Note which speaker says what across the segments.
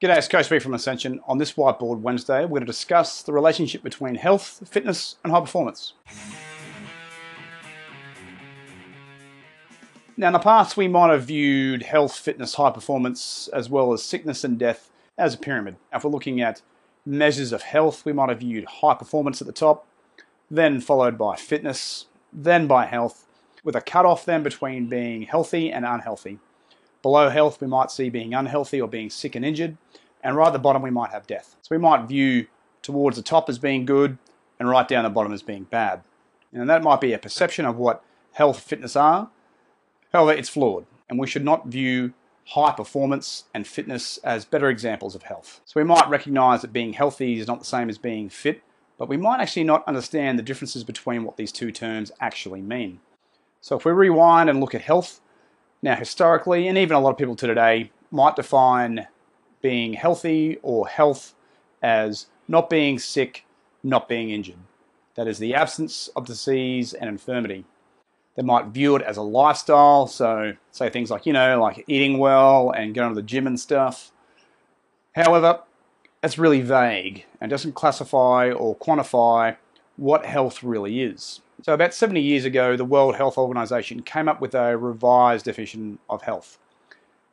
Speaker 1: G'day, it's Coach B from Ascension. On this Whiteboard Wednesday, we're going to discuss the relationship between health, fitness, and high performance. Now, in the past, we might have viewed health, fitness, high performance, as well as sickness and death as a pyramid. If we're looking at measures of health, we might have viewed high performance at the top, then followed by fitness, then by health, with a cutoff then between being healthy and unhealthy. Below health, we might see being unhealthy or being sick and injured. And right at the bottom, we might have death. So we might view towards the top as being good and right down the bottom as being bad. And that might be a perception of what health fitness are. However, it's flawed. And we should not view high performance and fitness as better examples of health. So we might recognize that being healthy is not the same as being fit, but we might actually not understand the differences between what these two terms actually mean. So if we rewind and look at health, now, historically, and even a lot of people to today, might define being healthy or health as not being sick, not being injured. That is the absence of disease and infirmity. They might view it as a lifestyle, so say things like, you know, like eating well and going to the gym and stuff. However, that's really vague and doesn't classify or quantify what health really is. So about 70 years ago, the World Health Organization came up with a revised definition of health.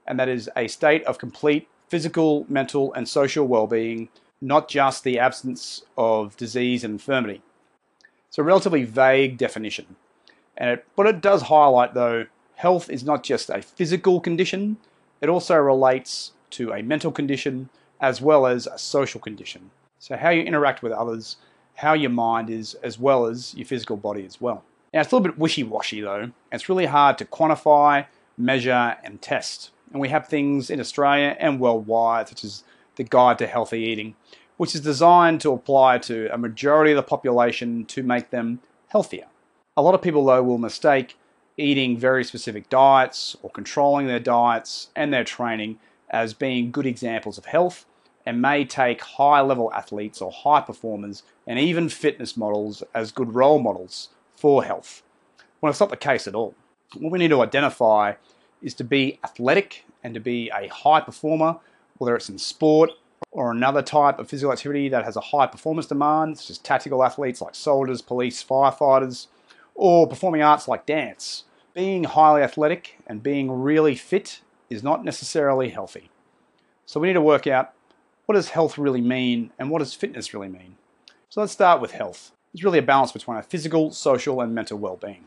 Speaker 1: And that is a state of complete physical, mental, and social well-being, not just the absence of disease and infirmity. It's a relatively vague definition. And it, but it does highlight, though, health is not just a physical condition, it also relates to a mental condition as well as a social condition. So how you interact with others how your mind is as well as your physical body as well. Now, it's a little bit wishy-washy though. It's really hard to quantify, measure, and test. And we have things in Australia and worldwide, such as the Guide to Healthy Eating, which is designed to apply to a majority of the population to make them healthier. A lot of people, though, will mistake eating very specific diets or controlling their diets and their training as being good examples of health and may take high level athletes or high performers and even fitness models as good role models for health. Well, it's not the case at all. What we need to identify is to be athletic and to be a high performer, whether it's in sport or another type of physical activity that has a high performance demand, such as tactical athletes like soldiers, police, firefighters, or performing arts like dance. Being highly athletic and being really fit is not necessarily healthy. So we need to work out what does health really mean and what does fitness really mean? So let's start with health. It's really a balance between our physical, social, and mental well-being.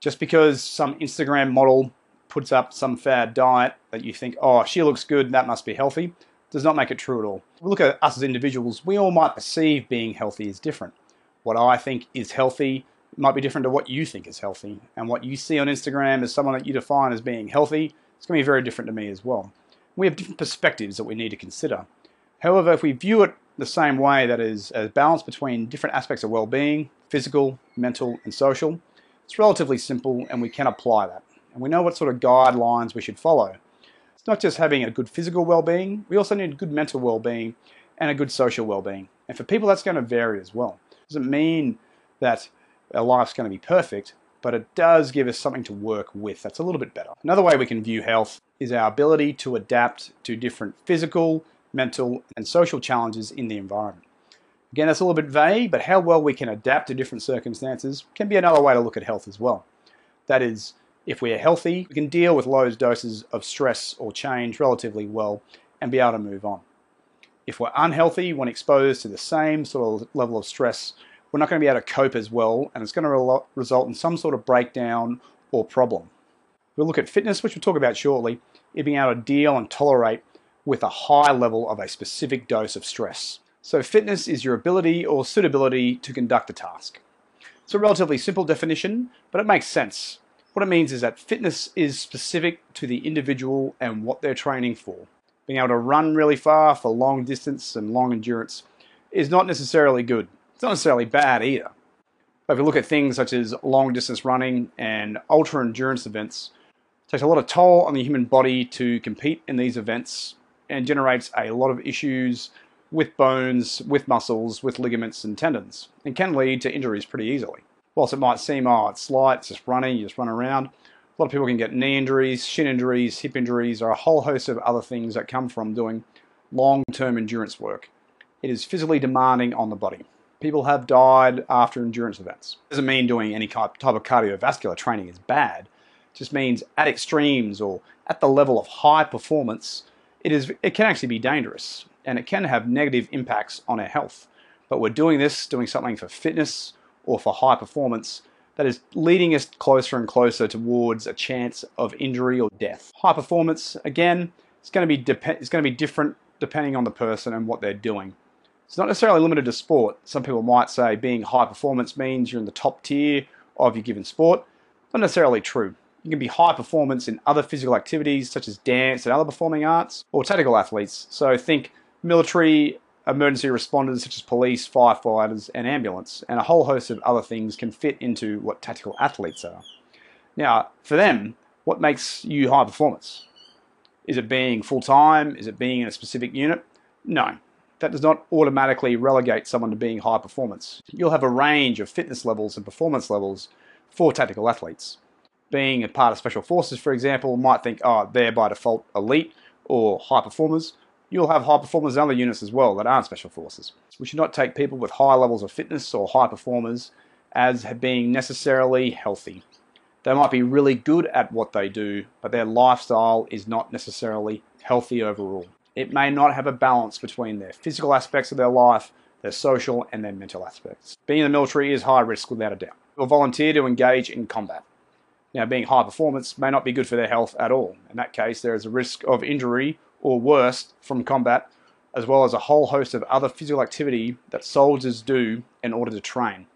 Speaker 1: Just because some Instagram model puts up some fad diet that you think, oh, she looks good, that must be healthy, does not make it true at all. We look at us as individuals, we all might perceive being healthy as different. What I think is healthy might be different to what you think is healthy. And what you see on Instagram as someone that you define as being healthy, it's going to be very different to me as well. We have different perspectives that we need to consider. However, if we view it the same way, that is, a balance between different aspects of well-being, physical, mental, and social, it's relatively simple and we can apply that. And we know what sort of guidelines we should follow. It's not just having a good physical well-being, we also need good mental well-being and a good social well-being. And for people, that's going to vary as well. It doesn't mean that our life's going to be perfect, but it does give us something to work with that's a little bit better. Another way we can view health is our ability to adapt to different physical, mental, and social challenges in the environment. Again, that's a little bit vague, but how well we can adapt to different circumstances can be another way to look at health as well. That is, if we are healthy, we can deal with low doses of stress or change relatively well and be able to move on. If we're unhealthy when exposed to the same sort of level of stress, we're not going to be able to cope as well, and it's going to result in some sort of breakdown or problem. We'll look at fitness, which we'll talk about shortly, it being able to deal and tolerate with a high level of a specific dose of stress. So fitness is your ability or suitability to conduct a task. It's a relatively simple definition, but it makes sense. What it means is that fitness is specific to the individual and what they're training for. Being able to run really far for long distance and long endurance is not necessarily good. It's not necessarily bad either. But if you look at things such as long distance running and ultra endurance events, it takes a lot of toll on the human body to compete in these events and generates a lot of issues with bones, with muscles, with ligaments and tendons, and can lead to injuries pretty easily. Whilst it might seem, oh, it's light, it's just running, you just run around, a lot of people can get knee injuries, shin injuries, hip injuries, or a whole host of other things that come from doing long-term endurance work. It is physically demanding on the body. People have died after endurance events. It doesn't mean doing any type of cardiovascular training is bad. It just means at extremes or at the level of high performance, it is it can actually be dangerous and it can have negative impacts on our health. But we're doing this, doing something for fitness or for high performance that is leading us closer and closer towards a chance of injury or death. High performance, again, it's going to be it's going to be different depending on the person and what they're doing. It's not necessarily limited to sport. Some people might say being high performance means you're in the top tier of your given sport. Not necessarily true. You can be high performance in other physical activities such as dance and other performing arts or tactical athletes. So think military, emergency responders such as police, firefighters and ambulance and a whole host of other things can fit into what tactical athletes are. Now, for them, what makes you high performance? Is it being full-time? Is it being in a specific unit? No, that does not automatically relegate someone to being high performance. You'll have a range of fitness levels and performance levels for tactical athletes. Being a part of special forces, for example, might think, oh, they're by default elite or high performers. You'll have high performers in other units as well that aren't special forces. We should not take people with high levels of fitness or high performers as being necessarily healthy. They might be really good at what they do, but their lifestyle is not necessarily healthy overall it may not have a balance between their physical aspects of their life, their social, and their mental aspects. Being in the military is high risk without a doubt. You'll volunteer to engage in combat. Now, being high performance may not be good for their health at all. In that case, there is a risk of injury or worse from combat, as well as a whole host of other physical activity that soldiers do in order to train.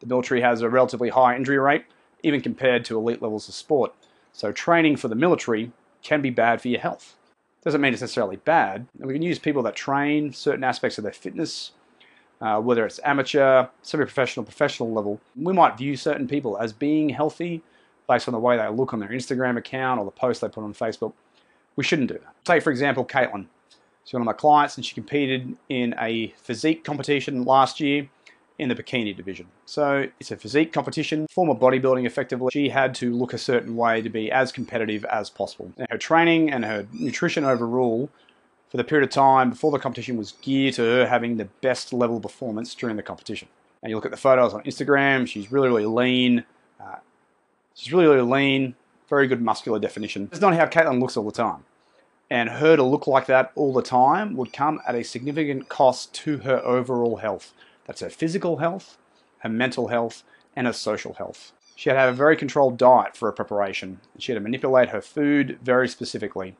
Speaker 1: The military has a relatively high injury rate, even compared to elite levels of sport. So training for the military can be bad for your health. Doesn't mean it's necessarily bad. We can use people that train certain aspects of their fitness, uh, whether it's amateur, semi-professional, professional level. We might view certain people as being healthy based on the way they look on their Instagram account or the post they put on Facebook. We shouldn't do that. Take, for example, Caitlin. She's one of my clients and she competed in a physique competition last year in the bikini division. So it's a physique competition, form of bodybuilding effectively. She had to look a certain way to be as competitive as possible. And her training and her nutrition overall for the period of time before the competition was geared to her having the best level of performance during the competition. And you look at the photos on Instagram, she's really, really lean. Uh, she's really, really lean, very good muscular definition. It's not how Caitlin looks all the time. And her to look like that all the time would come at a significant cost to her overall health. That's her physical health, her mental health, and her social health. She had to have a very controlled diet for her preparation. She had to manipulate her food very specifically.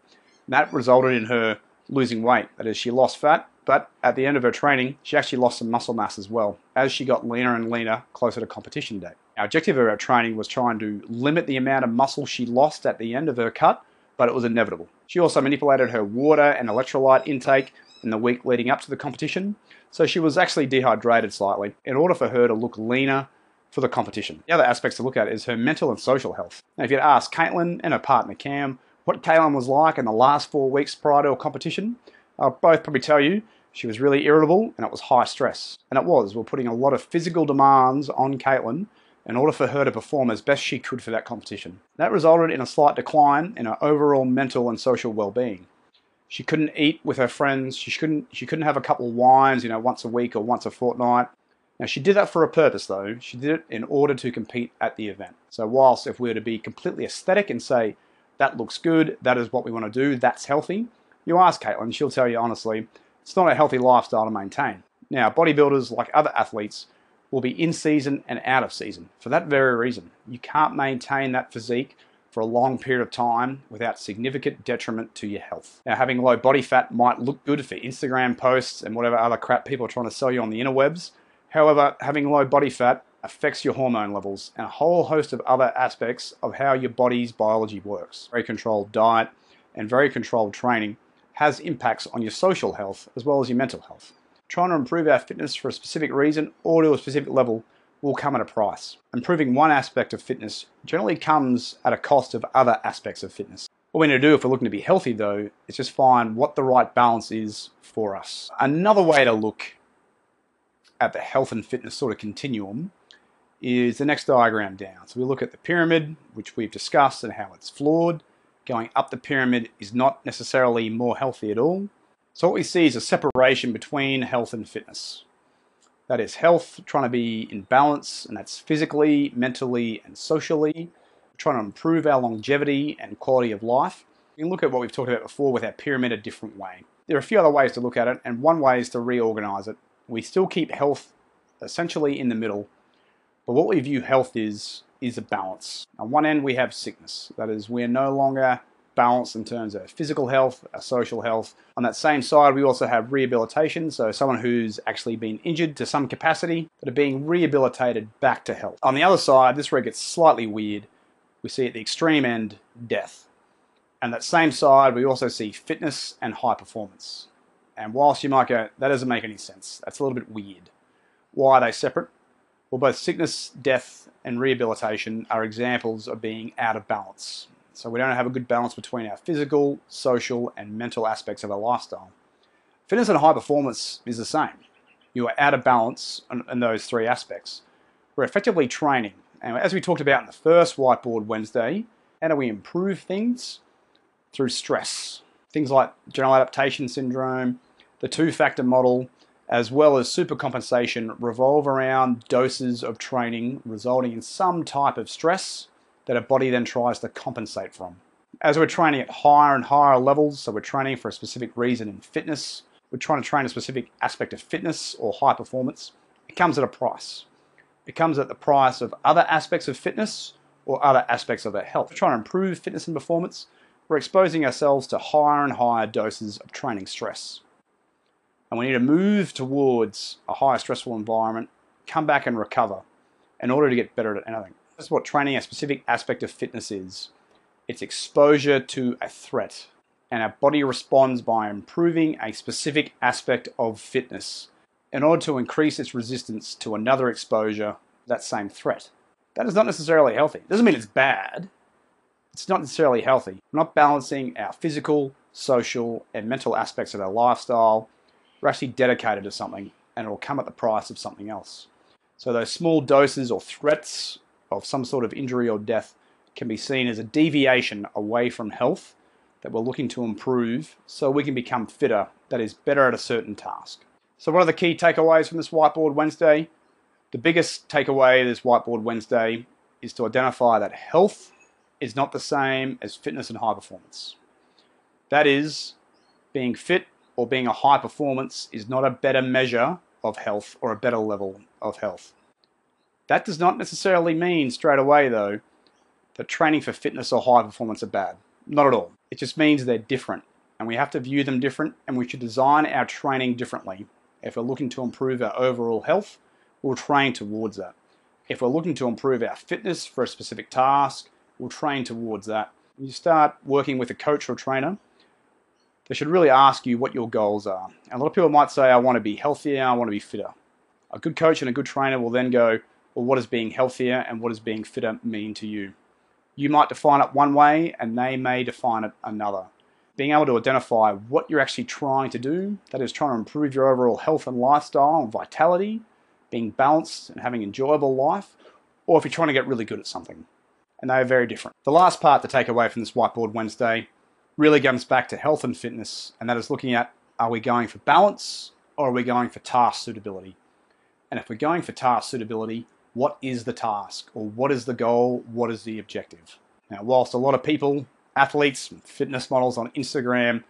Speaker 1: And That resulted in her losing weight. That is, she lost fat, but at the end of her training, she actually lost some muscle mass as well, as she got leaner and leaner closer to competition day. Our objective of our training was trying to limit the amount of muscle she lost at the end of her cut, but it was inevitable. She also manipulated her water and electrolyte intake in the week leading up to the competition, so she was actually dehydrated slightly in order for her to look leaner for the competition. The other aspects to look at is her mental and social health. Now, if you'd ask Caitlin and her partner Cam what Caitlin was like in the last four weeks prior to a competition, I'll both probably tell you she was really irritable and it was high stress. And it was. We we're putting a lot of physical demands on Caitlin in order for her to perform as best she could for that competition. That resulted in a slight decline in her overall mental and social well-being. She couldn't eat with her friends. She couldn't. She couldn't have a couple of wines, you know, once a week or once a fortnight. Now she did that for a purpose, though. She did it in order to compete at the event. So whilst if we were to be completely aesthetic and say that looks good, that is what we want to do, that's healthy, you ask Caitlin, she'll tell you honestly, it's not a healthy lifestyle to maintain. Now, bodybuilders, like other athletes, will be in season and out of season for that very reason. You can't maintain that physique for a long period of time without significant detriment to your health. Now, having low body fat might look good for Instagram posts and whatever other crap people are trying to sell you on the interwebs. However, having low body fat affects your hormone levels and a whole host of other aspects of how your body's biology works. Very controlled diet and very controlled training has impacts on your social health as well as your mental health. Trying to improve our fitness for a specific reason or to a specific level will come at a price. Improving one aspect of fitness generally comes at a cost of other aspects of fitness. What we need to do if we're looking to be healthy though, is just find what the right balance is for us. Another way to look at the health and fitness sort of continuum is the next diagram down. So we look at the pyramid, which we've discussed and how it's flawed. Going up the pyramid is not necessarily more healthy at all. So what we see is a separation between health and fitness. That is health, trying to be in balance, and that's physically, mentally, and socially. trying to improve our longevity and quality of life. You can look at what we've talked about before with our pyramid a different way. There are a few other ways to look at it, and one way is to reorganize it. We still keep health essentially in the middle, but what we view health is is a balance. On one end, we have sickness. That is, we're no longer balanced in terms of physical health, our social health. On that same side, we also have rehabilitation, so someone who's actually been injured to some capacity, that are being rehabilitated back to health. On the other side, this where it gets slightly weird. We see at the extreme end, death. And that same side, we also see fitness and high performance. And whilst you might go, that doesn't make any sense, that's a little bit weird. Why are they separate? Well, both sickness, death, and rehabilitation are examples of being out of balance. So we don't have a good balance between our physical, social, and mental aspects of our lifestyle. Fitness and high performance is the same. You are out of balance in those three aspects. We're effectively training. And as we talked about in the first Whiteboard Wednesday, how do we improve things? Through stress. Things like general adaptation syndrome, the two factor model, as well as supercompensation revolve around doses of training resulting in some type of stress that a body then tries to compensate from. As we're training at higher and higher levels, so we're training for a specific reason in fitness, we're trying to train a specific aspect of fitness or high performance, it comes at a price. It comes at the price of other aspects of fitness or other aspects of our health. We're trying to improve fitness and performance, we're exposing ourselves to higher and higher doses of training stress. And we need to move towards a higher stressful environment, come back and recover in order to get better at anything. That's what training a specific aspect of fitness is. It's exposure to a threat. And our body responds by improving a specific aspect of fitness in order to increase its resistance to another exposure, that same threat. That is not necessarily healthy. It doesn't mean it's bad. It's not necessarily healthy. We're not balancing our physical, social, and mental aspects of our lifestyle we're actually dedicated to something and it will come at the price of something else. So those small doses or threats of some sort of injury or death can be seen as a deviation away from health that we're looking to improve so we can become fitter, that is, better at a certain task. So, what are the key takeaways from this Whiteboard Wednesday? The biggest takeaway this Whiteboard Wednesday is to identify that health is not the same as fitness and high performance. That is, being fit or being a high performance is not a better measure of health or a better level of health. That does not necessarily mean straight away, though, that training for fitness or high performance are bad. Not at all. It just means they're different, and we have to view them different, and we should design our training differently. If we're looking to improve our overall health, we'll train towards that. If we're looking to improve our fitness for a specific task, we'll train towards that. When you start working with a coach or trainer, they should really ask you what your goals are. And a lot of people might say, I want to be healthier, I want to be fitter. A good coach and a good trainer will then go, well, what does being healthier and what does being fitter mean to you? You might define it one way and they may define it another. Being able to identify what you're actually trying to do, that is trying to improve your overall health and lifestyle and vitality, being balanced and having enjoyable life, or if you're trying to get really good at something. And they are very different. The last part to take away from this Whiteboard Wednesday really comes back to health and fitness, and that is looking at are we going for balance or are we going for task suitability? And if we're going for task suitability, what is the task or what is the goal? What is the objective? Now, whilst a lot of people, athletes, fitness models on Instagram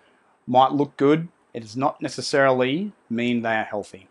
Speaker 1: might look good, it does not necessarily mean they are healthy.